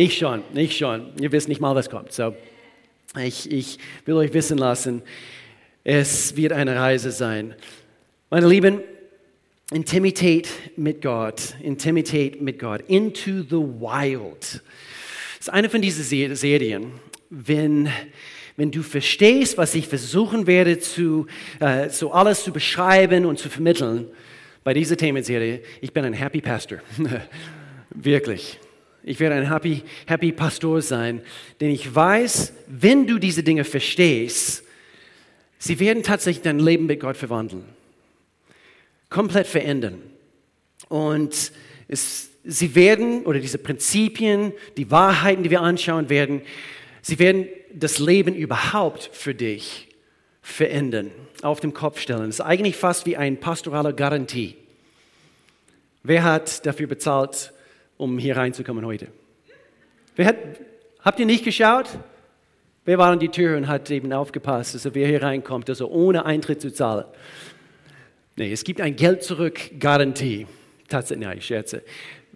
Ich schon, ich schon. Ihr wisst nicht mal, was kommt. So, ich, ich will euch wissen lassen, es wird eine Reise sein. Meine Lieben, Intimität mit Gott, Intimität mit Gott, Into the Wild. Das ist eine von diesen Serien, wenn, wenn du verstehst, was ich versuchen werde, zu, äh, so alles zu beschreiben und zu vermitteln, bei dieser Themenserie, ich bin ein Happy Pastor. Wirklich. Ich werde ein happy, happy Pastor sein, denn ich weiß, wenn du diese Dinge verstehst, sie werden tatsächlich dein Leben mit Gott verwandeln. Komplett verändern. Und es, sie werden, oder diese Prinzipien, die Wahrheiten, die wir anschauen werden, sie werden das Leben überhaupt für dich verändern, auf den Kopf stellen. Es ist eigentlich fast wie eine pastorale Garantie. Wer hat dafür bezahlt, um hier reinzukommen heute? Wer hat, habt ihr nicht geschaut? Wer war an die Tür und hat eben aufgepasst, dass er hier reinkommt, also ohne Eintritt zu zahlen? Nee, es gibt ein Geld zurück Garantie. Tatsächlich, nein, ich scherze.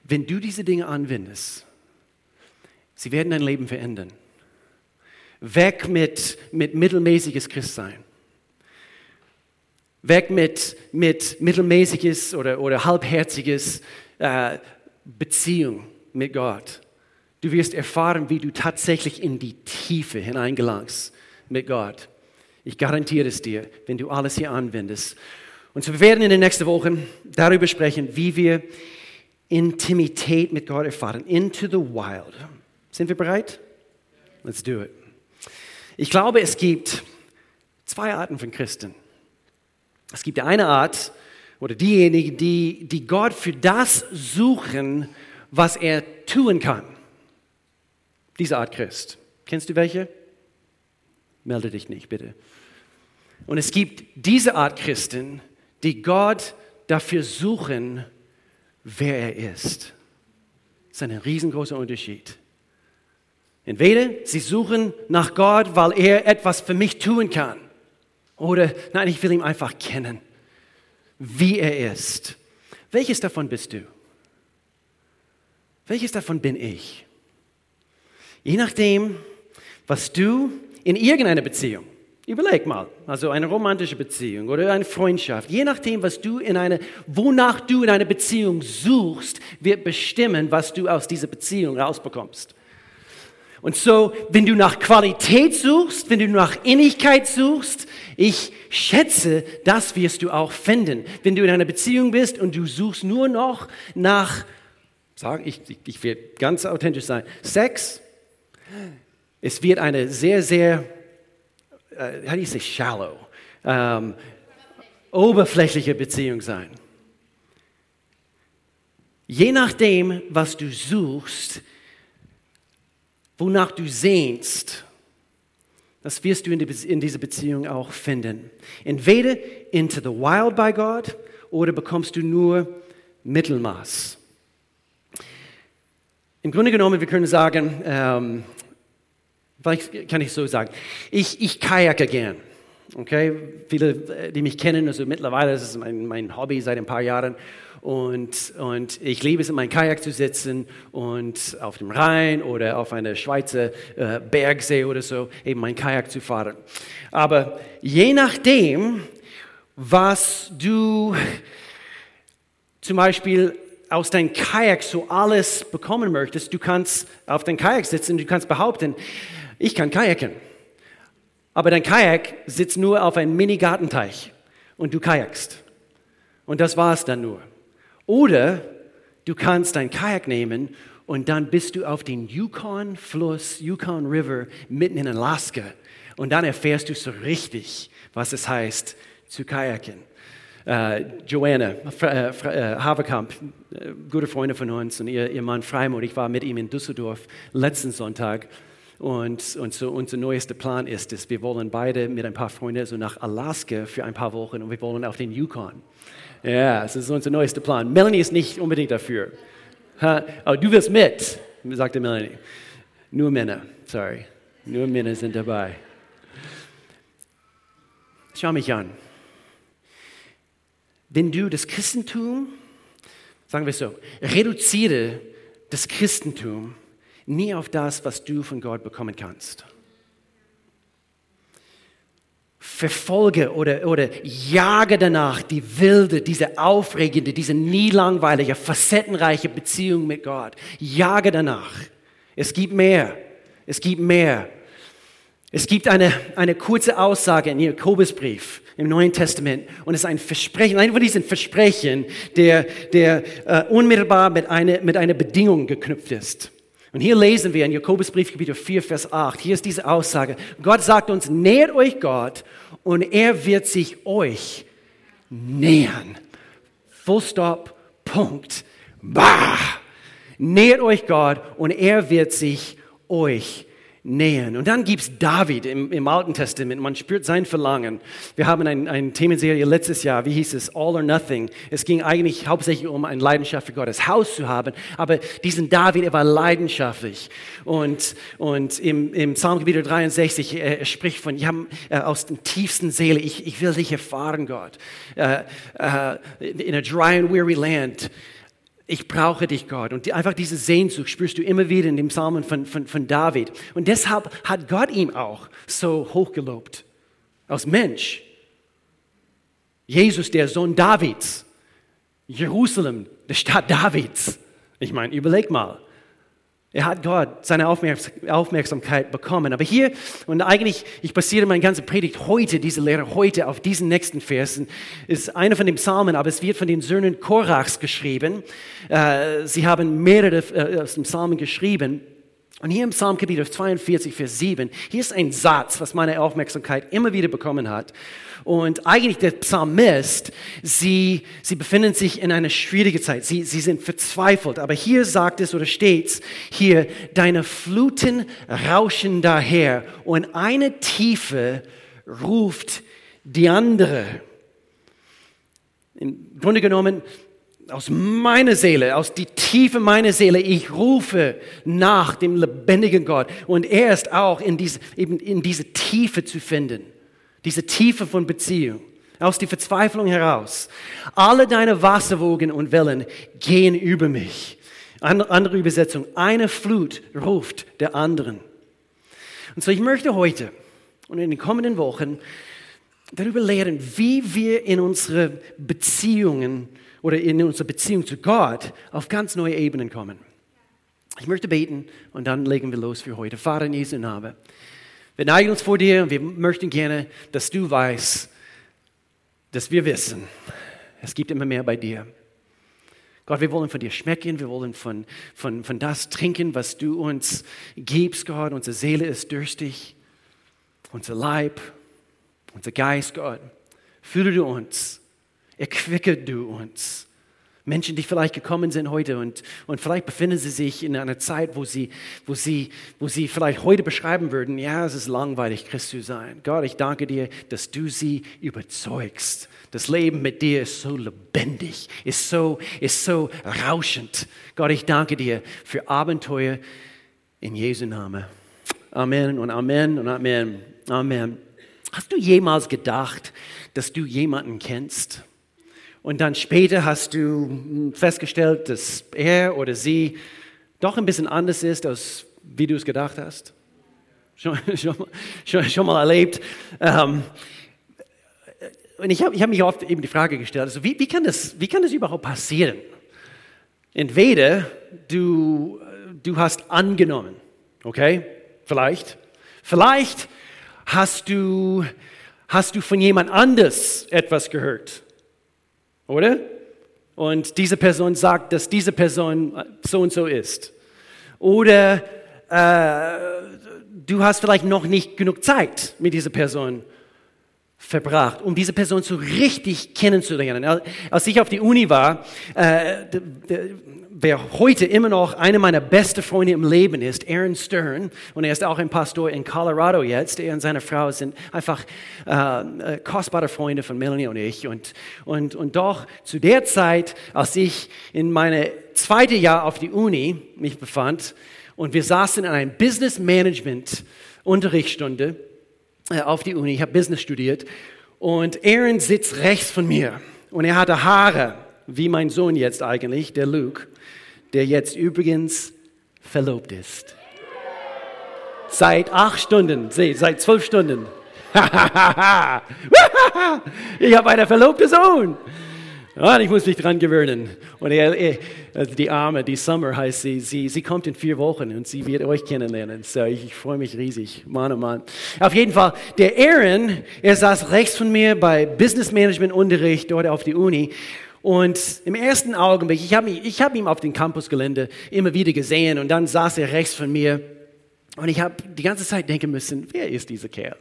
Wenn du diese Dinge anwendest, sie werden dein Leben verändern. Weg mit, mit mittelmäßiges Christsein. Weg mit, mit mittelmäßiges oder, oder halbherziges äh, Beziehung mit Gott. Du wirst erfahren, wie du tatsächlich in die Tiefe hineingelangst mit Gott. Ich garantiere es dir, wenn du alles hier anwendest. Und so wir werden in den nächsten Wochen darüber sprechen, wie wir Intimität mit Gott erfahren. Into the wild. Sind wir bereit? Let's do it. Ich glaube, es gibt zwei Arten von Christen. Es gibt eine Art, oder diejenigen, die, die Gott für das suchen, was er tun kann. Diese Art Christ. Kennst du welche? Melde dich nicht, bitte. Und es gibt diese Art Christen, die Gott dafür suchen, wer er ist. Das ist ein riesengroßer Unterschied. Entweder sie suchen nach Gott, weil er etwas für mich tun kann. Oder nein, ich will ihn einfach kennen wie er ist. Welches davon bist du? Welches davon bin ich? Je nachdem, was du in irgendeiner Beziehung, überleg mal, also eine romantische Beziehung oder eine Freundschaft, je nachdem, was du in eine, wonach du in einer Beziehung suchst, wird bestimmen, was du aus dieser Beziehung rausbekommst. Und so, wenn du nach Qualität suchst, wenn du nach Innigkeit suchst, ich schätze, das wirst du auch finden. Wenn du in einer Beziehung bist und du suchst nur noch nach, sag ich, ich werde ganz authentisch sein, Sex, es wird eine sehr, sehr, uh, how do you say shallow, um, oberflächliche Beziehung sein. Je nachdem, was du suchst, wonach du sehnst, das wirst du in, die, in dieser Beziehung auch finden. Entweder into the wild by God oder bekommst du nur Mittelmaß. Im Grunde genommen, wir können sagen, ähm, vielleicht kann ich so sagen, ich, ich kajake gern. Okay, viele, die mich kennen, also mittlerweile ist es mein, mein Hobby seit ein paar Jahren. Und, und ich liebe es, in meinem Kajak zu sitzen und auf dem Rhein oder auf einer Schweizer äh, Bergsee oder so eben mein Kajak zu fahren. Aber je nachdem, was du zum Beispiel aus deinem Kajak so alles bekommen möchtest, du kannst auf deinem Kajak sitzen, du kannst behaupten, ich kann kajaken. Aber dein Kajak sitzt nur auf einem Mini-Gartenteich und du kajakst. Und das war es dann nur. Oder du kannst dein Kajak nehmen und dann bist du auf den Yukon-Fluss, Yukon River mitten in Alaska. Und dann erfährst du so richtig, was es heißt zu kajaken. Uh, Joanna uh, uh, Haverkamp, gute Freunde von uns und ihr, ihr Mann Freimund, ich war mit ihm in Düsseldorf letzten Sonntag. Und, und so unser neuester Plan ist es, wir wollen beide mit ein paar Freunden so nach Alaska für ein paar Wochen und wir wollen auf den Yukon. Ja, das ist unser neuester Plan. Melanie ist nicht unbedingt dafür. Aber du willst mit, sagte Melanie. Nur Männer, sorry. Nur Männer sind dabei. Schau mich an. Wenn du das Christentum, sagen wir so, reduziere das Christentum nie auf das, was du von Gott bekommen kannst. Verfolge oder, oder jage danach die wilde, diese aufregende, diese nie langweilige, facettenreiche Beziehung mit Gott. Jage danach. Es gibt mehr. Es gibt mehr. Es gibt eine, eine kurze Aussage in Jakobusbrief im Neuen Testament und es ist ein Versprechen, ein von diesen Versprechen, der, der äh, unmittelbar mit einer, mit einer Bedingung geknüpft ist. Und hier lesen wir in Jakobusbrief Kapitel 4, Vers 8, hier ist diese Aussage, Gott sagt uns, nähert euch Gott und er wird sich euch nähern. Full stop, Punkt. Bah! Nähert euch Gott und er wird sich euch nähern. Und dann gibt es David im, im, Alten Testament. Man spürt sein Verlangen. Wir haben eine ein Themenserie letztes Jahr, wie hieß es? All or Nothing. Es ging eigentlich hauptsächlich um eine Leidenschaft für Gottes Haus zu haben. Aber diesen David, er war leidenschaftlich. Und, und im, im Psalmgebiet 63, er, er spricht von, ja, äh, aus der tiefsten Seele, ich, ich will dich erfahren, Gott. Uh, uh, in a dry and weary land ich brauche dich, Gott. Und einfach diese Sehnsucht spürst du immer wieder in dem Psalmen von, von, von David. Und deshalb hat Gott ihn auch so hochgelobt. Als Mensch. Jesus, der Sohn Davids. Jerusalem, der Stadt Davids. Ich meine, überleg mal. Er hat Gott seine Aufmerksamkeit bekommen. Aber hier, und eigentlich, ich basiere meine ganze Predigt heute, diese Lehre heute auf diesen nächsten Versen, ist einer von den Psalmen, aber es wird von den Söhnen Korachs geschrieben. Äh, sie haben mehrere äh, aus den Psalmen geschrieben. Und hier im Psalm Kapitel 42, Vers 7, hier ist ein Satz, was meine Aufmerksamkeit immer wieder bekommen hat. Und eigentlich der Psalmist, sie, sie befinden sich in einer schwierigen Zeit. Sie, sie sind verzweifelt. Aber hier sagt es oder steht es hier, deine Fluten rauschen daher und eine Tiefe ruft die andere. Im Grunde genommen, aus meiner Seele, aus die Tiefe meiner Seele, ich rufe nach dem lebendigen Gott. Und er ist auch in diese, eben in diese Tiefe zu finden. Diese Tiefe von Beziehung. Aus der Verzweiflung heraus. Alle deine Wasserwogen und Wellen gehen über mich. Andere Übersetzung. Eine Flut ruft der anderen. Und so ich möchte heute und in den kommenden Wochen darüber lehren, wie wir in unsere Beziehungen oder in unserer Beziehung zu Gott auf ganz neue Ebenen kommen. Ich möchte beten und dann legen wir los für heute. Vater in Jesu Namen. Wir neigen uns vor dir und wir möchten gerne, dass du weißt, dass wir wissen, es gibt immer mehr bei dir. Gott, wir wollen von dir schmecken, wir wollen von, von, von das trinken, was du uns gibst, Gott. Unsere Seele ist dürstig, unser Leib, unser Geist, Gott. Fühle du uns, erquicke du uns. Menschen, die vielleicht gekommen sind heute und, und vielleicht befinden sie sich in einer Zeit, wo sie, wo, sie, wo sie vielleicht heute beschreiben würden, ja, es ist langweilig, Christ zu sein. Gott, ich danke dir, dass du sie überzeugst. Das Leben mit dir ist so lebendig, ist so, ist so rauschend. Gott, ich danke dir für Abenteuer in Jesu Namen. Amen und Amen und Amen. Amen. Hast du jemals gedacht, dass du jemanden kennst? Und dann später hast du festgestellt, dass er oder sie doch ein bisschen anders ist, als wie du es gedacht hast. Schon, schon, schon mal erlebt. Ähm, und ich habe hab mich oft eben die Frage gestellt, also wie, wie, kann das, wie kann das überhaupt passieren? Entweder du, du hast angenommen, okay, vielleicht. Vielleicht hast du, hast du von jemand anders etwas gehört oder? Und diese Person sagt, dass diese Person so und so ist. Oder äh, du hast vielleicht noch nicht genug Zeit mit dieser Person verbracht, um diese Person so richtig kennenzulernen. Als ich auf die Uni war, äh, wer heute immer noch einer meiner besten Freunde im Leben ist, Aaron Stern, und er ist auch ein Pastor in Colorado jetzt. Er und seine Frau sind einfach äh, äh, kostbare Freunde von Melanie und ich. Und, und, und doch zu der Zeit, als ich in meinem zweiten Jahr auf die Uni mich befand, und wir saßen in einer Business Management Unterrichtsstunde auf die Uni, ich habe Business studiert, und Aaron sitzt rechts von mir und er hatte Haare, wie mein Sohn jetzt eigentlich, der Luke der jetzt übrigens verlobt ist. Seit acht Stunden, seit zwölf Stunden. ich habe eine verlobte Sohn. Und ich muss mich dran gewöhnen. Und er, er, also die Arme, die Summer heißt sie, sie, sie kommt in vier Wochen und sie wird euch kennenlernen. So, ich, ich freue mich riesig. Mann, oh Mann. Auf jeden Fall, der Aaron, er saß rechts von mir bei Business Management Unterricht dort auf der Uni. Und im ersten Augenblick, ich habe ich hab ihn auf dem Campusgelände immer wieder gesehen und dann saß er rechts von mir. Und ich habe die ganze Zeit denken müssen, wer ist dieser Kerl?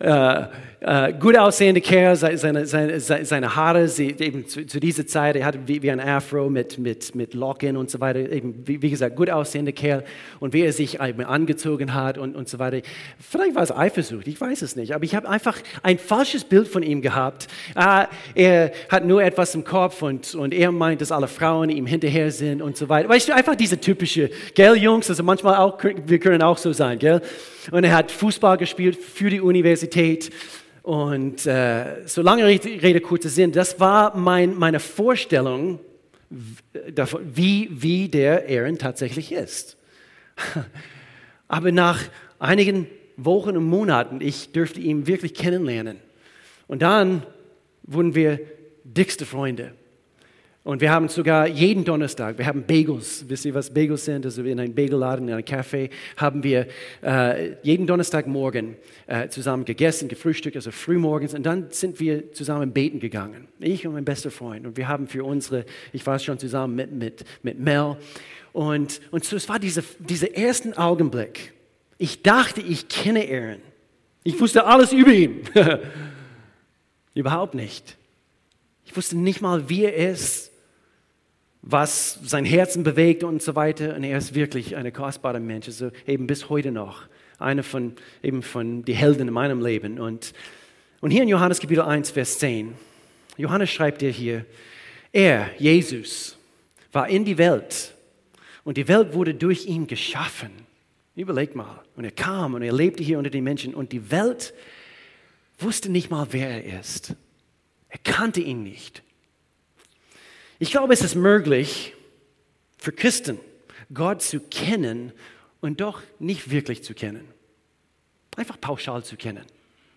Äh, äh, gut aussehende Kerl, seine, seine, seine Haare, sie, eben zu, zu, dieser Zeit, er hatte wie, wie, ein Afro mit, mit, mit Locken und so weiter, eben, wie, wie gesagt, gut aussehende Kerl und wie er sich eben angezogen hat und, und so weiter. Vielleicht war es Eifersucht, ich weiß es nicht, aber ich habe einfach ein falsches Bild von ihm gehabt. Äh, er hat nur etwas im Kopf und, und er meint, dass alle Frauen ihm hinterher sind und so weiter. Weißt du, einfach diese typische, gell, Jungs, also manchmal auch, wir können auch so sein, gell? Und er hat Fußball gespielt für die Universität. Und äh, so lange Rede, kurzer Sinn, das war mein, meine Vorstellung, wie, wie der Aaron tatsächlich ist. Aber nach einigen Wochen und Monaten, ich dürfte ihn wirklich kennenlernen. Und dann wurden wir dickste Freunde. Und wir haben sogar jeden Donnerstag, wir haben Bagels. Wisst ihr, was Bagels sind? Also in einem Bagelladen, in einem Café haben wir äh, jeden Donnerstagmorgen äh, zusammen gegessen, gefrühstückt, also frühmorgens. Und dann sind wir zusammen beten gegangen. Ich und mein bester Freund. Und wir haben für unsere, ich war schon zusammen mit, mit, mit Mel. Und, und so, es war diese, dieser ersten Augenblick. Ich dachte, ich kenne Aaron. Ich wusste alles über ihn. Überhaupt nicht. Ich wusste nicht mal, wie er ist was sein Herzen bewegt und so weiter. Und er ist wirklich ein kostbarer Mensch, also eben bis heute noch. Einer von, eben von den Helden in meinem Leben. Und, und hier in Johannes Kapitel 1, Vers 10, Johannes schreibt dir hier, er, Jesus, war in die Welt und die Welt wurde durch ihn geschaffen. Überleg mal. Und er kam und er lebte hier unter den Menschen und die Welt wusste nicht mal, wer er ist. Er kannte ihn nicht. Ich glaube, es ist möglich für Christen, Gott zu kennen und doch nicht wirklich zu kennen. Einfach pauschal zu kennen.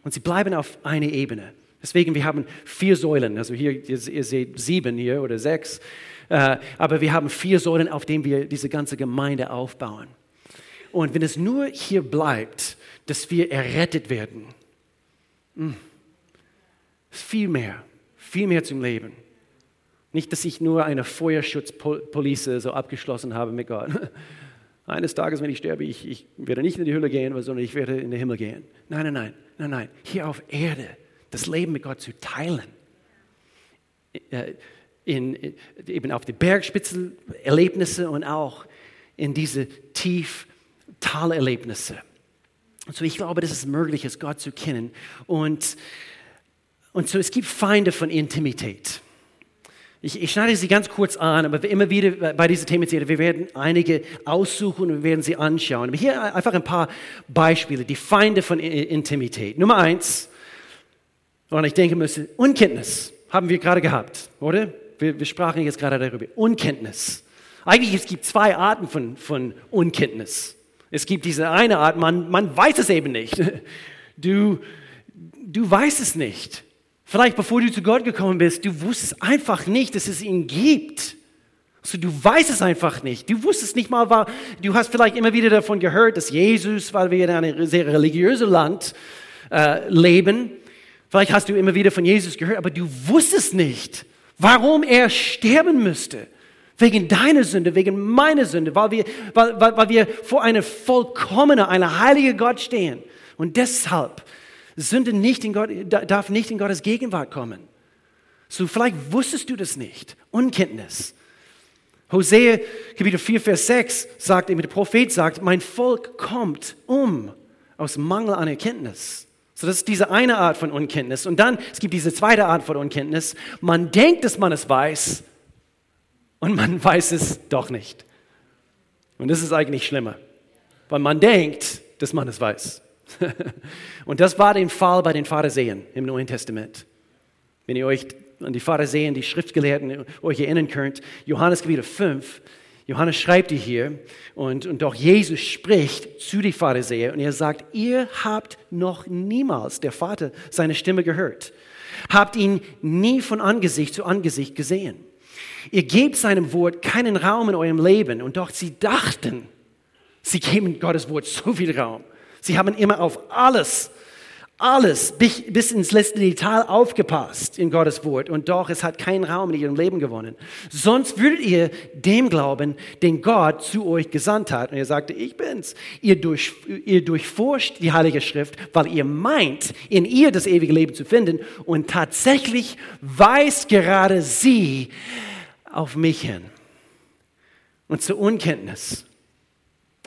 Und sie bleiben auf einer Ebene. Deswegen, wir haben vier Säulen. Also hier, ihr seht sieben hier oder sechs. Äh, aber wir haben vier Säulen, auf denen wir diese ganze Gemeinde aufbauen. Und wenn es nur hier bleibt, dass wir errettet werden, hm, viel mehr, viel mehr zum Leben. Nicht, dass ich nur eine Feuerschutzpolice so abgeschlossen habe mit Gott. Eines Tages, wenn ich sterbe, ich, ich werde nicht in die Hölle gehen, sondern ich werde in den Himmel gehen. Nein, nein, nein, nein, nein. Hier auf Erde das Leben mit Gott zu teilen. Äh, in, eben auf die Bergspitze Erlebnisse und auch in diese tief Talerlebnisse. Und so ich glaube, dass es möglich ist, Gott zu kennen. Und, und so es gibt Feinde von Intimität. Ich, ich, schneide sie ganz kurz an, aber immer wieder bei dieser Themenserie, wir werden einige aussuchen und wir werden sie anschauen. Aber hier einfach ein paar Beispiele, die Feinde von Intimität. Nummer eins, und ich denke müsste, Unkenntnis haben wir gerade gehabt, oder? Wir, wir sprachen jetzt gerade darüber. Unkenntnis. Eigentlich es gibt zwei Arten von, von Unkenntnis. Es gibt diese eine Art, man, man weiß es eben nicht. Du, du weißt es nicht. Vielleicht bevor du zu Gott gekommen bist, du wusstest einfach nicht, dass es ihn gibt. Also du weißt es einfach nicht. Du wusstest nicht mal, war, du hast vielleicht immer wieder davon gehört, dass Jesus, weil wir in einem sehr religiösen Land äh, leben, vielleicht hast du immer wieder von Jesus gehört, aber du wusstest nicht, warum er sterben müsste. Wegen deiner Sünde, wegen meiner Sünde, weil wir, weil, weil, weil wir vor einem vollkommenen, einem heiligen Gott stehen. Und deshalb Sünde nicht in Gott, darf nicht in Gottes Gegenwart kommen. So, vielleicht wusstest du das nicht. Unkenntnis. Hosea, Kapitel 4, Vers 6 sagt, der Prophet sagt, mein Volk kommt um aus Mangel an Erkenntnis. So, das ist diese eine Art von Unkenntnis. Und dann, es gibt diese zweite Art von Unkenntnis. Man denkt, dass man es weiß und man weiß es doch nicht. Und das ist eigentlich schlimmer, weil man denkt, dass man es weiß. Und das war der Fall bei den Pharisäern im Neuen Testament. Wenn ihr euch an die Pharisäer, die Schriftgelehrten euch erinnern könnt, Johannes Kapitel 5, Johannes schreibt hier und, und auch Jesus spricht zu den Pharisäern und er sagt, ihr habt noch niemals der Vater seine Stimme gehört, habt ihn nie von Angesicht zu Angesicht gesehen. Ihr gebt seinem Wort keinen Raum in eurem Leben und doch sie dachten, sie geben Gottes Wort so viel Raum. Sie haben immer auf alles alles bis ins letzte Detail aufgepasst in Gottes Wort und doch es hat keinen Raum in ihrem Leben gewonnen. Sonst würdet ihr dem glauben, den Gott zu euch gesandt hat. Und er sagte, ich bin's. Ihr, durch, ihr durchforscht die Heilige Schrift, weil ihr meint, in ihr das ewige Leben zu finden und tatsächlich weist gerade sie auf mich hin. Und zur Unkenntnis.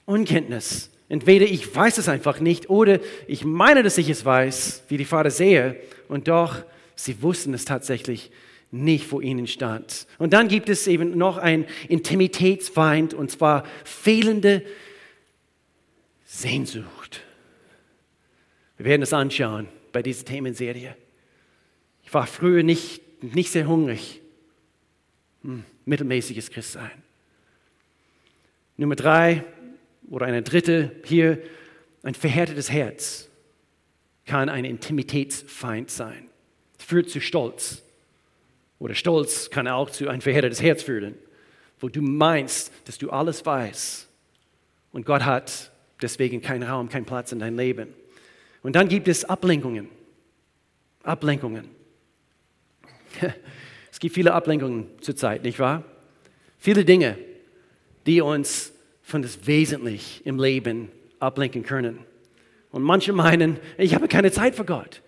Unkenntnis Entweder ich weiß es einfach nicht oder ich meine, dass ich es weiß, wie die Pharisäer, und doch, sie wussten es tatsächlich nicht vor ihnen stand. Und dann gibt es eben noch einen Intimitätsfeind, und zwar fehlende Sehnsucht. Wir werden es anschauen bei dieser Themenserie. Ich war früher nicht, nicht sehr hungrig. Hm, mittelmäßiges Christsein. Nummer drei, oder eine dritte hier, ein verhärtetes Herz kann ein Intimitätsfeind sein. Führt zu Stolz. Oder Stolz kann auch zu ein verhärtetes Herz führen, wo du meinst, dass du alles weißt. Und Gott hat deswegen keinen Raum, keinen Platz in deinem Leben. Und dann gibt es Ablenkungen. Ablenkungen. Es gibt viele Ablenkungen zurzeit, nicht wahr? Viele Dinge, die uns von das Wesentliche im Leben ablenken können. Und manche meinen, ich habe keine Zeit für Gott.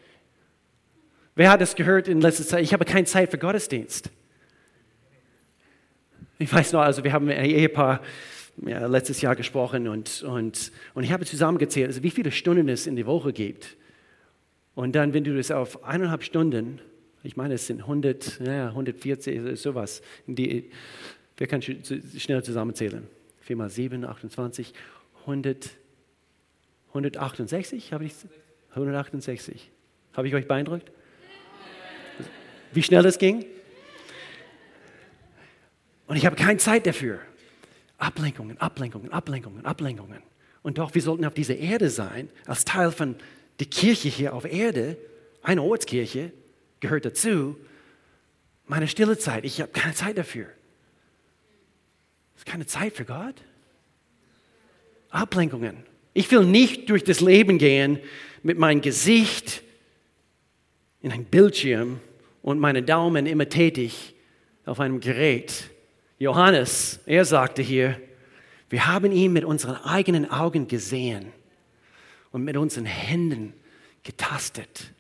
Wer hat das gehört in letzter Zeit? Ich habe keine Zeit für Gottesdienst. Ich weiß noch, also wir haben ein Ehepaar ja, letztes Jahr gesprochen und, und, und ich habe zusammengezählt, also wie viele Stunden es in der Woche gibt. Und dann, wenn du das auf eineinhalb Stunden, ich meine, es sind 100, ja, 140, sowas, die, wer kann schnell zusammenzählen? 4 mal 7, 28, 100, 168, habe ich 168. Habe ich euch beeindruckt? Wie schnell das ging? Und ich habe keine Zeit dafür. Ablenkungen, Ablenkungen, Ablenkungen, Ablenkungen. Und doch, wir sollten auf dieser Erde sein, als Teil von der Kirche hier auf Erde, eine Ortskirche, gehört dazu. Meine stille Zeit, ich habe keine Zeit dafür ist keine Zeit für Gott. Ablenkungen. Ich will nicht durch das Leben gehen mit meinem Gesicht in ein Bildschirm und meine Daumen immer tätig auf einem Gerät. Johannes, er sagte hier, wir haben ihn mit unseren eigenen Augen gesehen und mit unseren Händen getastet.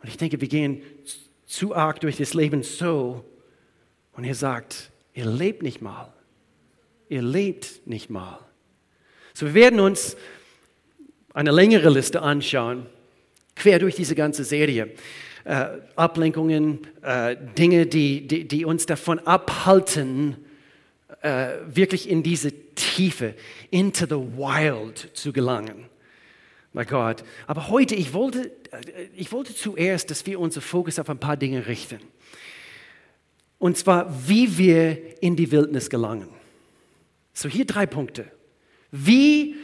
Und ich denke, wir gehen zu arg durch das Leben so. Und er sagt, Ihr lebt nicht mal. Ihr lebt nicht mal. So, wir werden uns eine längere Liste anschauen, quer durch diese ganze Serie. Äh, Ablenkungen, äh, Dinge, die, die, die, uns davon abhalten, äh, wirklich in diese Tiefe, into the wild zu gelangen. Mein Gott. Aber heute, ich wollte, äh, ich wollte zuerst, dass wir unseren Fokus auf ein paar Dinge richten. Und zwar, wie wir in die Wildnis gelangen. So, hier drei Punkte. Wie,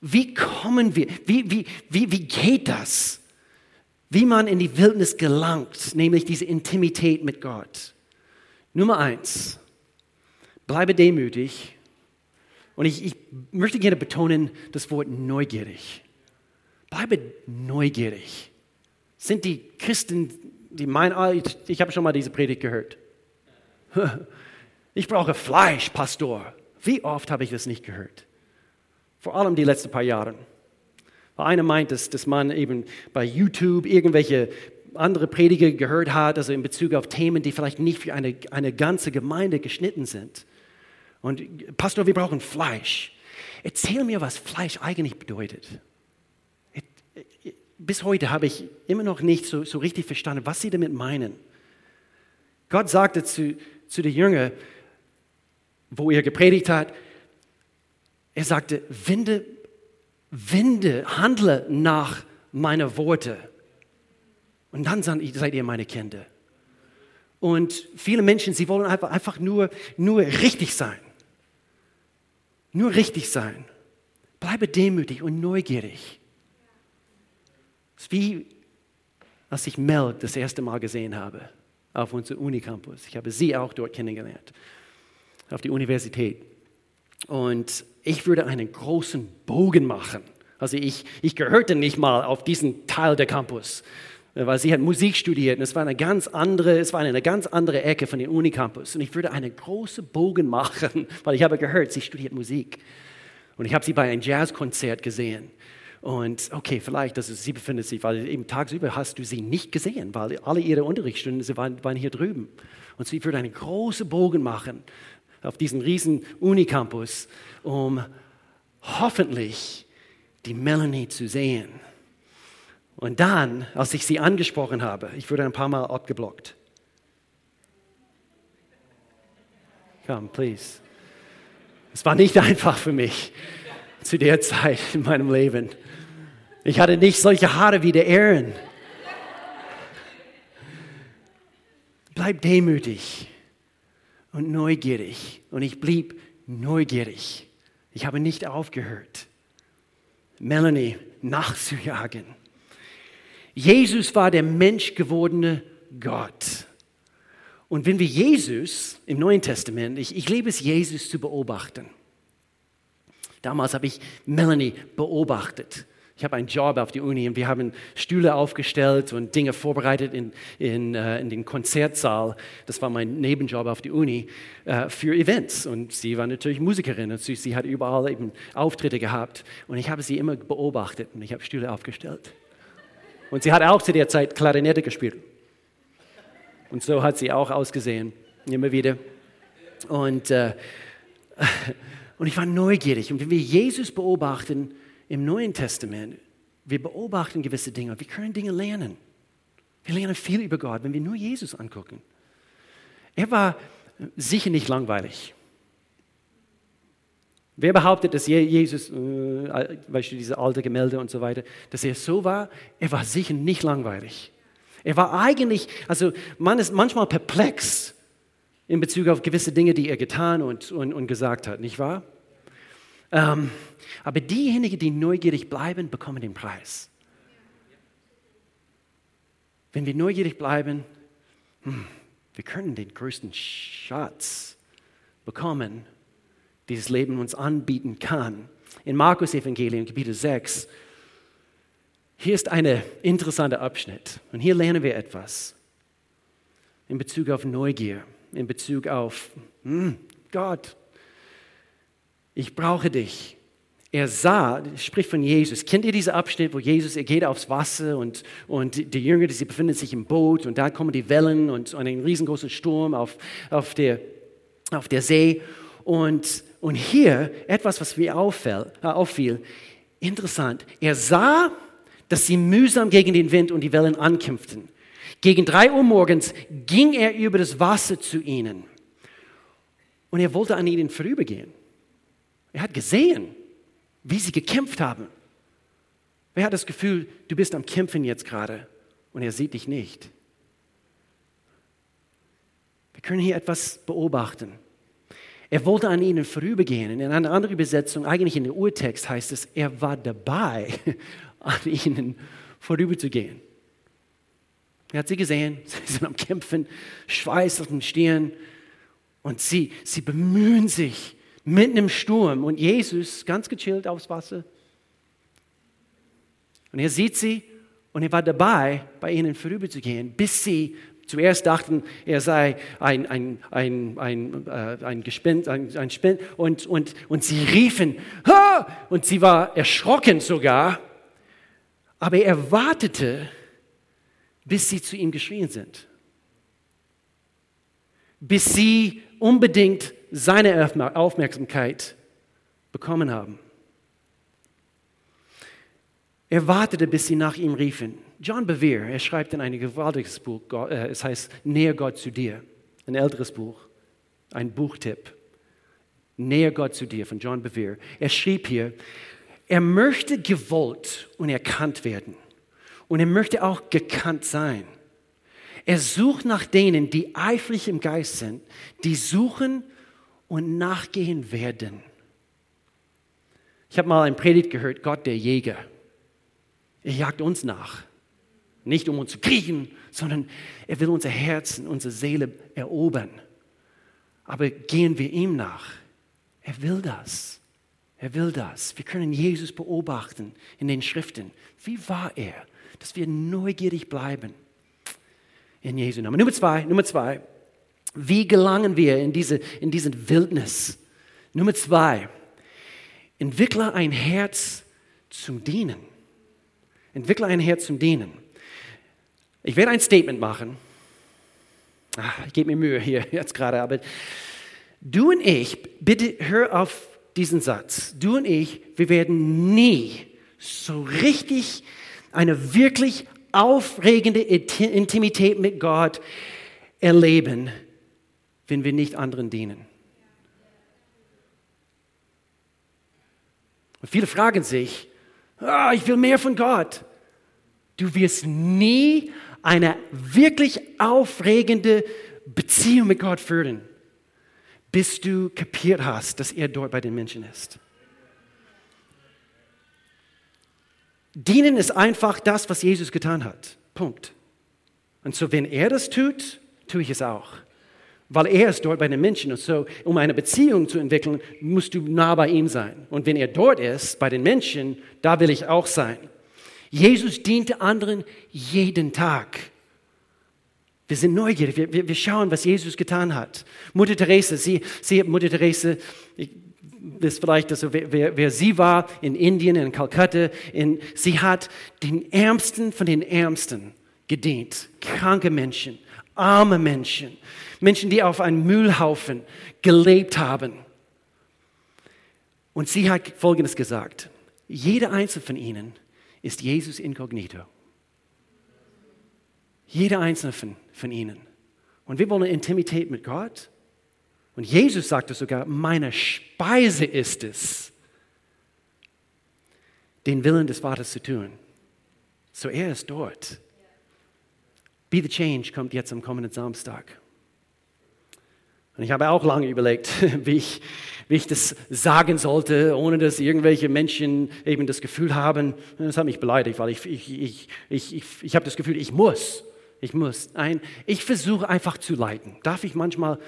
wie kommen wir, wie, wie, wie, wie geht das? Wie man in die Wildnis gelangt, nämlich diese Intimität mit Gott. Nummer eins, bleibe demütig. Und ich, ich möchte gerne betonen das Wort neugierig. Bleibe neugierig. Sind die Christen, die meinen, ich habe schon mal diese Predigt gehört. Ich brauche Fleisch, Pastor. Wie oft habe ich das nicht gehört? Vor allem die letzten paar Jahre. Weil einer meint, dass, dass man eben bei YouTube irgendwelche andere Prediger gehört hat, also in Bezug auf Themen, die vielleicht nicht für eine, eine ganze Gemeinde geschnitten sind. Und Pastor, wir brauchen Fleisch. Erzähl mir, was Fleisch eigentlich bedeutet. Bis heute habe ich immer noch nicht so, so richtig verstanden, was sie damit meinen. Gott sagte zu, zu den Jüngern, wo er gepredigt hat, er sagte, wende, wende, handle nach meiner Worte. Und dann seid ihr meine Kinder. Und viele Menschen, sie wollen einfach, nur, nur richtig sein. Nur richtig sein. Bleibe demütig und neugierig. Es ist wie, als ich Mel das erste Mal gesehen habe auf unserem Unicampus. Ich habe sie auch dort kennengelernt, auf die Universität. Und ich würde einen großen Bogen machen. Also ich, ich gehörte nicht mal auf diesen Teil der Campus, weil sie hat Musik studiert und es war eine ganz andere, es war eine ganz andere Ecke von dem Unicampus. Und ich würde einen großen Bogen machen, weil ich habe gehört, sie studiert Musik. Und ich habe sie bei einem Jazzkonzert gesehen. Und okay, vielleicht, dass sie befindet sich, weil eben tagsüber hast du sie nicht gesehen, weil alle ihre Unterrichtsstunden sie waren, waren hier drüben. Und sie würde einen großen Bogen machen auf diesen riesen Unicampus, um hoffentlich die Melanie zu sehen. Und dann, als ich sie angesprochen habe, ich wurde ein paar Mal abgeblockt. Come, please. Es war nicht einfach für mich zu der Zeit in meinem Leben. Ich hatte nicht solche Haare wie der Aaron. Bleib demütig und neugierig. Und ich blieb neugierig. Ich habe nicht aufgehört, Melanie nachzujagen. Jesus war der menschgewordene Gott. Und wenn wir Jesus im Neuen Testament, ich, ich liebe es, Jesus zu beobachten. Damals habe ich Melanie beobachtet. Ich habe einen Job auf die Uni und wir haben Stühle aufgestellt und Dinge vorbereitet in, in, äh, in den Konzertsaal. Das war mein Nebenjob auf die Uni äh, für Events. Und sie war natürlich Musikerin und sie, sie hat überall eben Auftritte gehabt. Und ich habe sie immer beobachtet und ich habe Stühle aufgestellt. Und sie hat auch zu der Zeit Klarinette gespielt. Und so hat sie auch ausgesehen, immer wieder. Und, äh, und ich war neugierig. Und wenn wir Jesus beobachten, im Neuen Testament, wir beobachten gewisse Dinge, wir können Dinge lernen. Wir lernen viel über Gott, wenn wir nur Jesus angucken. Er war sicher nicht langweilig. Wer behauptet, dass Jesus, äh, weißt du, diese alte Gemälde und so weiter, dass er so war? Er war sicher nicht langweilig. Er war eigentlich, also man ist manchmal perplex in Bezug auf gewisse Dinge, die er getan und, und, und gesagt hat, nicht wahr? Ähm, aber diejenigen, die neugierig bleiben, bekommen den Preis. Wenn wir neugierig bleiben, hm, wir können den größten Schatz bekommen, dieses Leben uns anbieten kann. In Markus Evangelium, Kapitel 6, hier ist ein interessanter Abschnitt und hier lernen wir etwas in Bezug auf Neugier, in Bezug auf hm, Gott, ich brauche dich. Er sah, spricht von Jesus. Kennt ihr diesen Abschnitt, wo Jesus, er geht aufs Wasser und, und die Jünger, sie befinden sich im Boot und da kommen die Wellen und, und ein riesengroßer Sturm auf, auf, der, auf der See. Und, und hier etwas, was mir auffäll, äh, auffiel, interessant. Er sah, dass sie mühsam gegen den Wind und die Wellen ankämpften. Gegen drei Uhr morgens ging er über das Wasser zu ihnen. Und er wollte an ihnen vorübergehen. Er hat gesehen, wie sie gekämpft haben. Wer hat das Gefühl, du bist am Kämpfen jetzt gerade und er sieht dich nicht? Wir können hier etwas beobachten. Er wollte an ihnen vorübergehen. In einer anderen Übersetzung, eigentlich in der Urtext heißt es, er war dabei, an ihnen vorüberzugehen. Er hat sie gesehen, sie sind am Kämpfen, Schweiß auf den Stirn und sie, sie bemühen sich, mitten im Sturm und Jesus ganz gechillt aufs Wasser. Und er sieht sie und er war dabei, bei ihnen vorüberzugehen, bis sie zuerst dachten, er sei ein, ein, ein, ein, äh, ein Gespind, ein, ein Spind und, und, und sie riefen, ha! und sie war erschrocken sogar, aber er wartete, bis sie zu ihm geschrien sind, bis sie unbedingt seine Aufmerksamkeit bekommen haben. Er wartete, bis sie nach ihm riefen. John Bevere, er schreibt in ein gewaltiges Buch, äh, es heißt Näher Gott zu dir, ein älteres Buch, ein Buchtipp. Näher Gott zu dir von John Bevere. Er schrieb hier, er möchte gewollt und erkannt werden. Und er möchte auch gekannt sein. Er sucht nach denen, die eifrig im Geist sind, die suchen und nachgehen werden. Ich habe mal ein Predigt gehört, Gott der Jäger. Er jagt uns nach. Nicht um uns zu kriegen, sondern er will unser Herzen, unsere Seele erobern. Aber gehen wir ihm nach. Er will das. Er will das. Wir können Jesus beobachten in den Schriften. Wie war er? Dass wir neugierig bleiben. In Jesu Namen. Nummer zwei, Nummer zwei. Wie gelangen wir in diese, in diesen Wildnis? Nummer zwei. Entwickle ein Herz zum Dienen. Entwickle ein Herz zum Dienen. Ich werde ein Statement machen. Ach, ich gebe mir Mühe hier jetzt gerade, aber du und ich, bitte hör auf diesen Satz. Du und ich, wir werden nie so richtig eine wirklich aufregende Intimität mit Gott erleben, wenn wir nicht anderen dienen. Und viele fragen sich, oh, ich will mehr von Gott. Du wirst nie eine wirklich aufregende Beziehung mit Gott führen, bis du kapiert hast, dass er dort bei den Menschen ist. Dienen ist einfach das, was Jesus getan hat. Punkt. Und so, wenn er das tut, tue ich es auch weil er ist dort bei den Menschen. Und so, um eine Beziehung zu entwickeln, musst du nah bei ihm sein. Und wenn er dort ist, bei den Menschen, da will ich auch sein. Jesus diente anderen jeden Tag. Wir sind neugierig, wir, wir, wir schauen, was Jesus getan hat. Mutter Teresa, sie, sie Mutter Teresa, ich, wisst vielleicht, also wer, wer, wer, sie war in Indien, in Kalkutta, in, sie hat den Ärmsten von den Ärmsten gedient. Kranke Menschen, arme Menschen. Menschen, die auf einem Müllhaufen gelebt haben. Und sie hat Folgendes gesagt. Jeder einzelne von ihnen ist Jesus inkognito. Jeder einzelne von, von ihnen. Und wir wollen Intimität mit Gott. Und Jesus sagte sogar, meine Speise ist es, den Willen des Vaters zu tun. So er ist dort. Be the Change kommt jetzt am kommenden Samstag. Und ich habe auch lange überlegt, wie ich, wie ich das sagen sollte, ohne dass irgendwelche Menschen eben das Gefühl haben, das hat mich beleidigt, weil ich, ich, ich, ich, ich, ich habe das Gefühl, ich muss, ich muss. Nein, ich versuche einfach zu leiten. Darf ich manchmal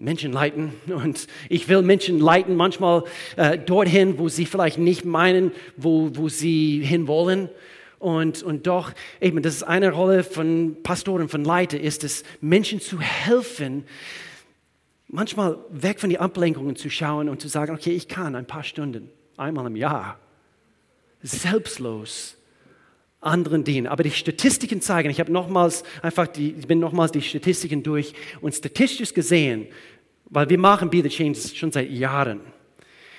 Menschen leiten? Und ich will Menschen leiten, manchmal äh, dorthin, wo sie vielleicht nicht meinen, wo, wo sie hinwollen. Und, und doch, eben, das ist eine Rolle von Pastoren, von Leiter, ist es, Menschen zu helfen, manchmal weg von den Ablenkungen zu schauen und zu sagen, okay, ich kann ein paar Stunden, einmal im Jahr, selbstlos anderen dienen. Aber die Statistiken zeigen, ich habe nochmals einfach die, ich bin nochmals die Statistiken durch und statistisch gesehen, weil wir machen Be the Change schon seit Jahren,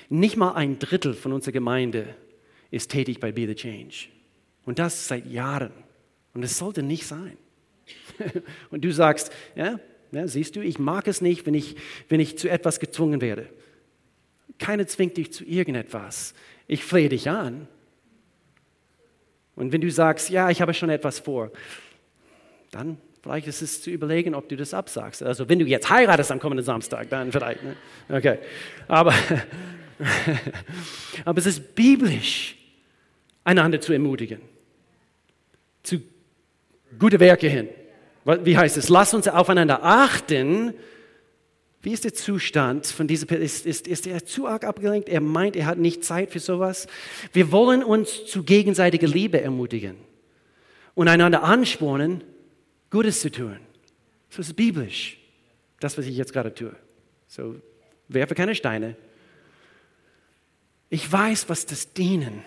nicht mal ein Drittel von unserer Gemeinde ist tätig bei Be the Change. Und das seit Jahren. Und es sollte nicht sein. und du sagst, ja, ja, siehst du, ich mag es nicht, wenn ich, wenn ich zu etwas gezwungen werde. Keiner zwingt dich zu irgendetwas. Ich flehe dich an. Und wenn du sagst, ja, ich habe schon etwas vor, dann vielleicht ist es zu überlegen, ob du das absagst. Also wenn du jetzt heiratest am kommenden Samstag, dann vielleicht. Ne? Okay. Aber, aber es ist biblisch, einander zu ermutigen. Zu gute Werke hin. Wie heißt es? Lass uns aufeinander achten. Wie ist der Zustand von dieser Person? Ist, ist, ist er zu arg abgelenkt? Er meint, er hat nicht Zeit für sowas. Wir wollen uns zu gegenseitiger Liebe ermutigen und einander anspornen, Gutes zu tun. So ist es biblisch, das, was ich jetzt gerade tue. So, werfe keine Steine. Ich weiß, was das Dienen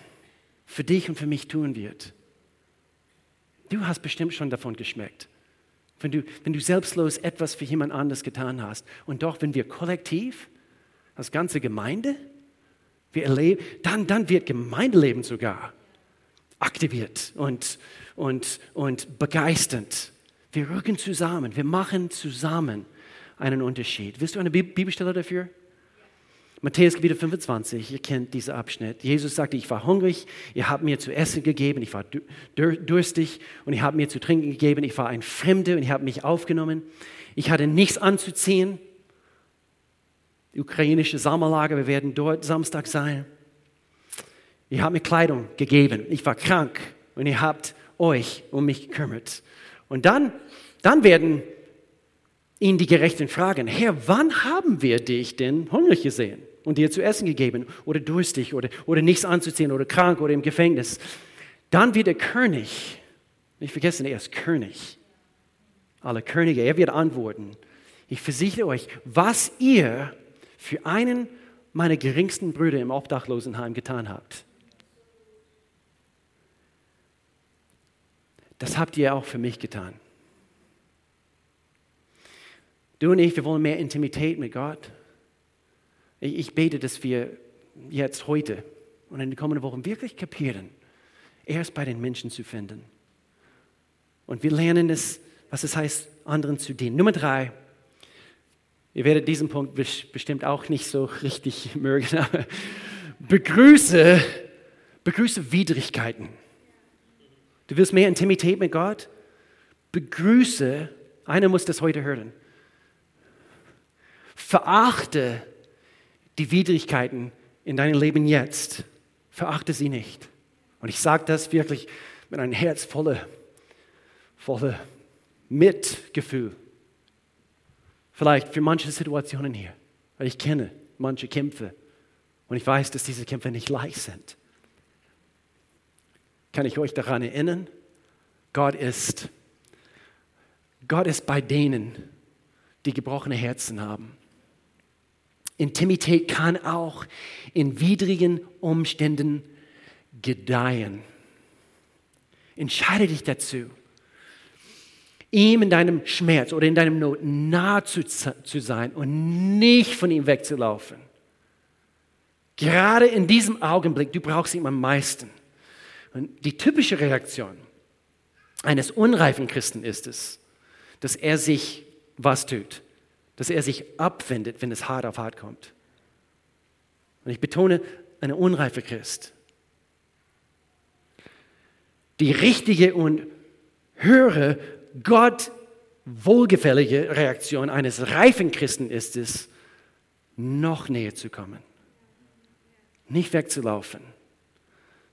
für dich und für mich tun wird. Du hast bestimmt schon davon geschmeckt wenn du, wenn du selbstlos etwas für jemand anderes getan hast. Und doch, wenn wir kollektiv, als ganze Gemeinde, wir erleben, dann, dann wird Gemeindeleben sogar aktiviert und, und, und begeisternd. Wir rücken zusammen, wir machen zusammen einen Unterschied. Willst du eine Bibelstelle dafür? Matthäus Kapitel 25, ihr kennt diesen Abschnitt. Jesus sagte, ich war hungrig, ihr habt mir zu essen gegeben, ich war durstig und ihr habt mir zu trinken gegeben, ich war ein Fremder und ihr habt mich aufgenommen. Ich hatte nichts anzuziehen. Die ukrainische Sommerlager, wir werden dort Samstag sein. Ihr habt mir Kleidung gegeben, ich war krank und ihr habt euch um mich gekümmert. Und dann, dann werden ihn die Gerechten fragen, Herr, wann haben wir dich denn hungrig gesehen? Und dir zu essen gegeben oder durstig oder, oder nichts anzuziehen oder krank oder im Gefängnis. Dann wird der König, nicht vergessen, er ist König. Alle Könige, er wird antworten. Ich versichere euch, was ihr für einen meiner geringsten Brüder im Obdachlosenheim getan habt, das habt ihr auch für mich getan. Du und ich, wir wollen mehr Intimität mit Gott. Ich bete, dass wir jetzt heute und in den kommenden Wochen wirklich kapieren, er ist bei den Menschen zu finden. Und wir lernen es, was es heißt, anderen zu dienen. Nummer drei, ihr werdet diesen Punkt bestimmt auch nicht so richtig mögen, aber begrüße, begrüße Widrigkeiten. Du willst mehr Intimität mit Gott? Begrüße, einer muss das heute hören. Verachte die Widrigkeiten in deinem Leben jetzt, verachte sie nicht. Und ich sage das wirklich mit einem Herz voller, voller Mitgefühl. Vielleicht für manche Situationen hier, weil ich kenne manche Kämpfe und ich weiß, dass diese Kämpfe nicht leicht sind. Kann ich euch daran erinnern? Gott ist, Gott ist bei denen, die gebrochene Herzen haben. Intimität kann auch in widrigen Umständen gedeihen. Entscheide dich dazu, ihm in deinem Schmerz oder in deinem Not nah zu, zu sein und nicht von ihm wegzulaufen. Gerade in diesem Augenblick, du brauchst ihn am meisten. Und die typische Reaktion eines unreifen Christen ist es, dass er sich was tut? Dass er sich abwendet, wenn es hart auf hart kommt. Und ich betone, eine unreife Christ. Die richtige und höhere, Gott wohlgefällige Reaktion eines reifen Christen ist es, noch näher zu kommen, nicht wegzulaufen.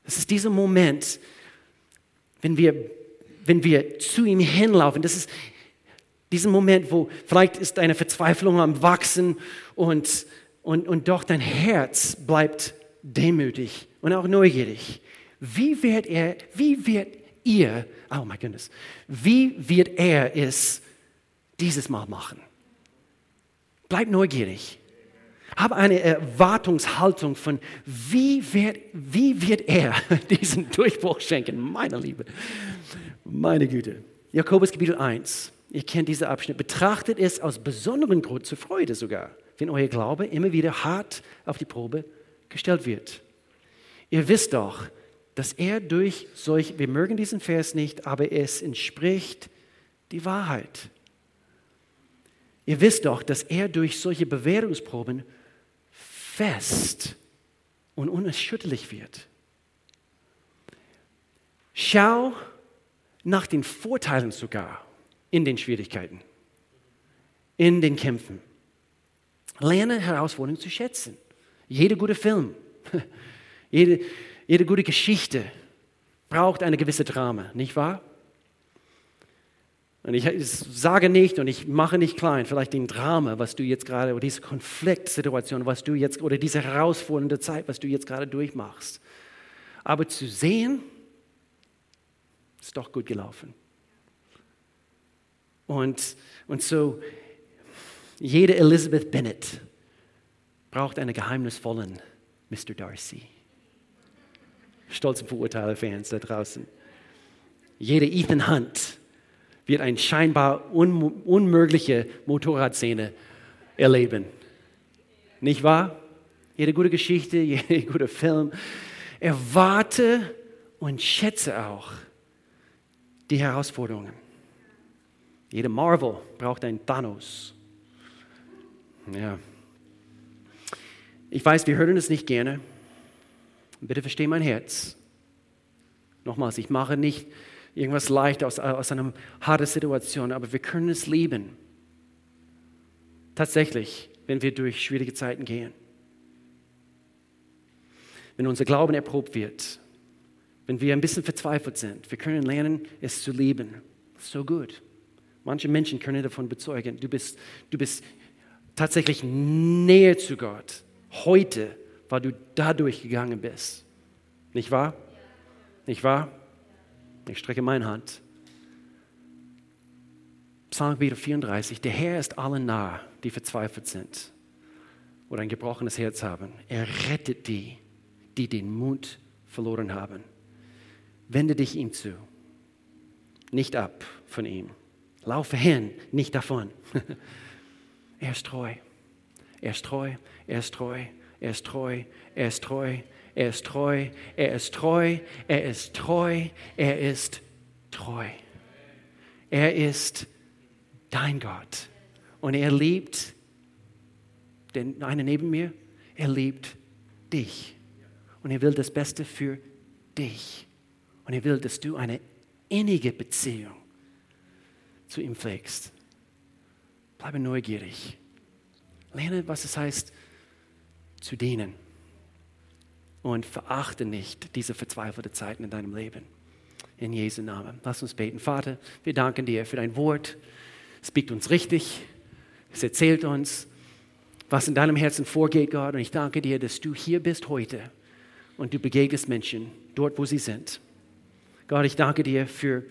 Das ist dieser Moment, wenn wir, wenn wir zu ihm hinlaufen. Das ist diesen Moment, wo vielleicht ist deine Verzweiflung am Wachsen und, und, und doch dein Herz bleibt demütig und auch neugierig. Wie wird er, wie wird ihr, oh mein Gott, wie wird er es dieses Mal machen? Bleib neugierig. Hab eine Erwartungshaltung von, wie wird, wie wird er diesen Durchbruch schenken? Meine Liebe, meine Güte. Jakobus Kapitel 1. Ihr kennt diesen Abschnitt. Betrachtet es aus besonderem Grund zur Freude sogar, wenn euer Glaube immer wieder hart auf die Probe gestellt wird. Ihr wisst doch, dass er durch solch, wir mögen diesen Vers nicht, aber es entspricht die Wahrheit. Ihr wisst doch, dass er durch solche Bewährungsproben fest und unerschütterlich wird. Schau nach den Vorteilen sogar in den Schwierigkeiten, in den Kämpfen. Lerne Herausforderungen zu schätzen. Jeder gute Film, jede, jede gute Geschichte braucht eine gewisse Drama, nicht wahr? Und ich sage nicht und ich mache nicht klein, vielleicht den Drama, was du jetzt gerade, oder diese Konfliktsituation, was du jetzt, oder diese herausfordernde Zeit, was du jetzt gerade durchmachst. Aber zu sehen, ist doch gut gelaufen. Und, und so, jede Elizabeth Bennet braucht einen geheimnisvollen Mr. Darcy. Stolze Verurteile-Fans da draußen. Jeder Ethan Hunt wird eine scheinbar un unmögliche Motorradszene erleben. Nicht wahr? Jede gute Geschichte, jeder gute Film. Erwarte und schätze auch die Herausforderungen. Jede Marvel braucht einen Thanos. Ja. Ich weiß, wir hören es nicht gerne. Bitte versteh mein Herz. Nochmals, ich mache nicht irgendwas leicht aus, aus einer harten Situation, aber wir können es lieben. Tatsächlich, wenn wir durch schwierige Zeiten gehen. Wenn unser Glauben erprobt wird, wenn wir ein bisschen verzweifelt sind, wir können lernen, es zu lieben. So gut. Manche Menschen können davon bezeugen, du bist, du bist tatsächlich näher zu Gott heute, weil du dadurch gegangen bist. Nicht wahr? Nicht wahr? Ich strecke meine Hand. Psalm wieder 34. Der Herr ist allen nah, die verzweifelt sind oder ein gebrochenes Herz haben. Er rettet die, die den Mut verloren haben. Wende dich ihm zu, nicht ab von ihm. Laufe hin, nicht davon. er ist treu. Er ist treu, er ist treu, er ist treu, er ist treu, er ist treu, er ist treu, er ist treu, er ist treu. Er ist dein Gott. Und er liebt den einen neben mir, er liebt dich. Und er will das Beste für dich. Und er will, dass du eine innige Beziehung zu ihm pflegst. Bleibe neugierig. Lerne, was es heißt, zu dienen. Und verachte nicht diese verzweifelte Zeiten in deinem Leben. In Jesu Namen. Lass uns beten. Vater, wir danken dir für dein Wort. Es biegt uns richtig. Es erzählt uns, was in deinem Herzen vorgeht, Gott. Und ich danke dir, dass du hier bist heute und du begegnest Menschen dort, wo sie sind. Gott, ich danke dir für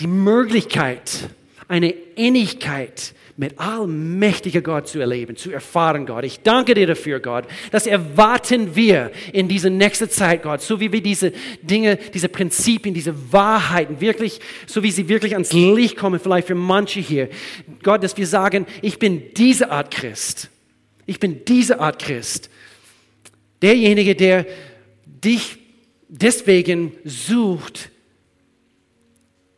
die Möglichkeit, eine Innigkeit mit allmächtiger Gott zu erleben, zu erfahren, Gott. Ich danke dir dafür, Gott. Das erwarten wir in dieser nächsten Zeit, Gott. So wie wir diese Dinge, diese Prinzipien, diese Wahrheiten wirklich, so wie sie wirklich ans Licht kommen, vielleicht für manche hier. Gott, dass wir sagen, ich bin diese Art Christ. Ich bin diese Art Christ. Derjenige, der dich deswegen sucht,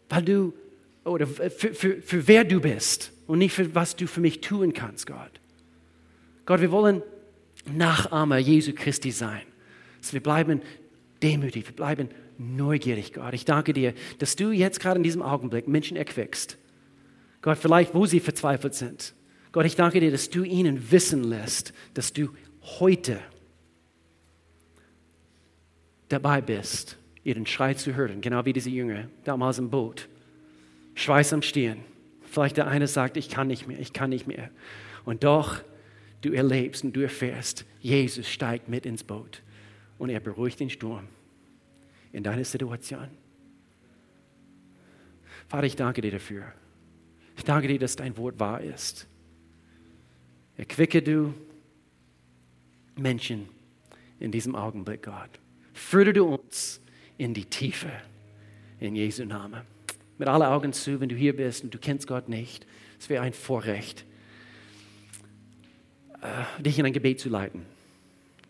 weil du oder für, für, für wer du bist und nicht für was du für mich tun kannst, Gott. Gott, wir wollen Nachahmer Jesu Christi sein. Dass wir bleiben demütig, wir bleiben neugierig, Gott. Ich danke dir, dass du jetzt gerade in diesem Augenblick Menschen erquickst. Gott, vielleicht wo sie verzweifelt sind. Gott, ich danke dir, dass du ihnen wissen lässt, dass du heute dabei bist, ihren Schrei zu hören, genau wie diese Jünger damals im Boot. Schweiß am Stirn. Vielleicht der eine sagt, ich kann nicht mehr, ich kann nicht mehr. Und doch, du erlebst und du erfährst, Jesus steigt mit ins Boot und er beruhigt den Sturm in deiner Situation. Vater, ich danke dir dafür. Ich danke dir, dass dein Wort wahr ist. Erquicke du Menschen in diesem Augenblick, Gott. Führe du uns in die Tiefe. In Jesu Namen mit allen Augen zu, wenn du hier bist und du kennst Gott nicht. Es wäre ein Vorrecht, äh, dich in ein Gebet zu leiten.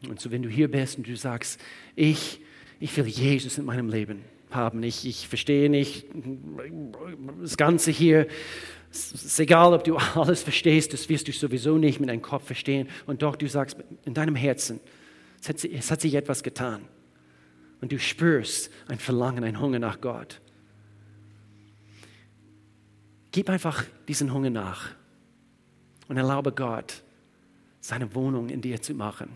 Und so, wenn du hier bist und du sagst, ich, ich will Jesus in meinem Leben haben, ich, ich verstehe nicht das Ganze hier, es ist egal, ob du alles verstehst, das wirst du sowieso nicht mit deinem Kopf verstehen. Und doch, du sagst in deinem Herzen, es hat, es hat sich etwas getan. Und du spürst ein Verlangen, ein Hunger nach Gott. Gib einfach diesen Hunger nach und erlaube Gott, seine Wohnung in dir zu machen,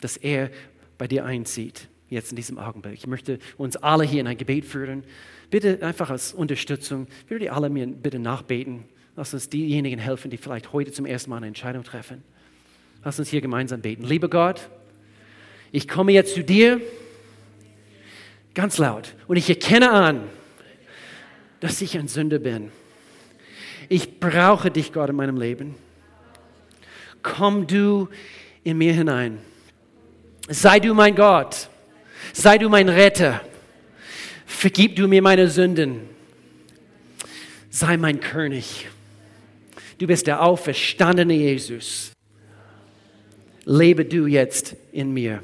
dass er bei dir einzieht, jetzt in diesem Augenblick. Ich möchte uns alle hier in ein Gebet führen. Bitte einfach als Unterstützung, würde ihr alle mir bitte nachbeten. Lass uns diejenigen helfen, die vielleicht heute zum ersten Mal eine Entscheidung treffen. Lass uns hier gemeinsam beten. Lieber Gott, ich komme jetzt zu dir ganz laut und ich erkenne an, dass ich ein Sünder bin ich brauche dich, Gott, in meinem Leben. Komm du in mir hinein. Sei du mein Gott. Sei du mein Retter. Vergib du mir meine Sünden. Sei mein König. Du bist der auferstandene Jesus. Lebe du jetzt in mir.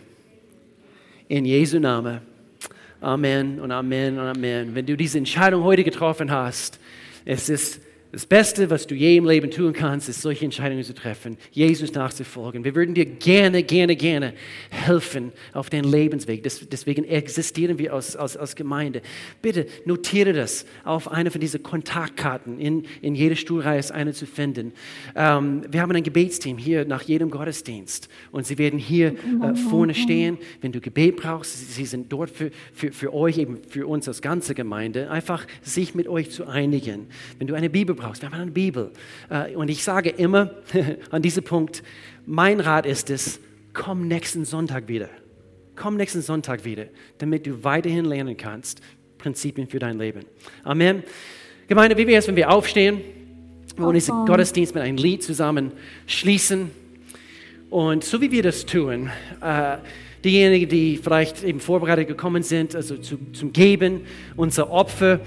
In Jesu Namen. Amen und Amen und Amen. Wenn du diese Entscheidung heute getroffen hast, es ist Das Beste, was du je im Leben tun kannst, ist, solche Entscheidungen zu treffen, Jesus nachzufolgen. Wir würden dir gerne, gerne, gerne helfen auf deinem Lebensweg. deswegen existieren wir als, als, als Gemeinde. Bitte notiere das auf eine von diesen Kontaktkarten. In, in jeder Stuhlreihe ist eine zu finden. Ähm, wir haben ein Gebetsteam hier nach jedem Gottesdienst und sie werden hier äh, vorne stehen. Wenn du Gebet brauchst, sie sind dort für, für, für euch, eben für uns als ganze Gemeinde, einfach sich mit euch zu einigen. Wenn du eine Bibel brauchst, brauchst. Wir haben eine Bibel. Äh, und ich sage immer an diesem Punkt, mein Rat ist es, komm nächsten Sonntag wieder. Komm nächsten Sonntag wieder, damit du weiterhin lernen kannst, Prinzipien für dein Leben. Amen. Gemeinde, wie wäre es, wenn wir aufstehen? Wir wollen diesen Gottesdienst mit einem Lied zusammen schließen. Und so wie wir das tun, äh, diejenigen, die vielleicht eben vorbereitet gekommen sind, also zu, zum Geben, unser Opfer,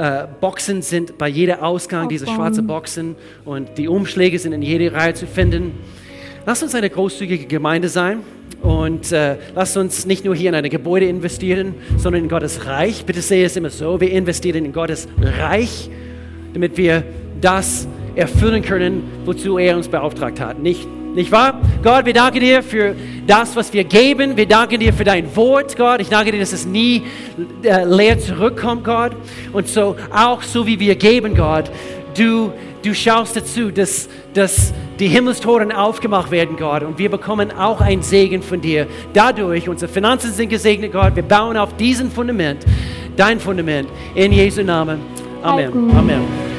äh, Boxen sind bei jeder Ausgang, diese schwarzen Boxen und die Umschläge sind in jeder Reihe zu finden. Lass uns eine großzügige Gemeinde sein und äh, lass uns nicht nur hier in ein Gebäude investieren, sondern in Gottes Reich. Bitte sehe es immer so, wir investieren in Gottes Reich, damit wir das erfüllen können, wozu er uns beauftragt hat. Nicht nicht wahr? Gott, wir danken dir für das, was wir geben. Wir danken dir für dein Wort, Gott. Ich danke dir, dass es nie äh, leer zurückkommt, Gott. Und so auch so wie wir geben, Gott, du, du schaust dazu, dass, dass die Himmelstoren aufgemacht werden, Gott. Und wir bekommen auch einen Segen von dir. Dadurch, unsere Finanzen sind gesegnet, Gott. Wir bauen auf diesem Fundament, dein Fundament. In Jesu Namen. Amen. Amen.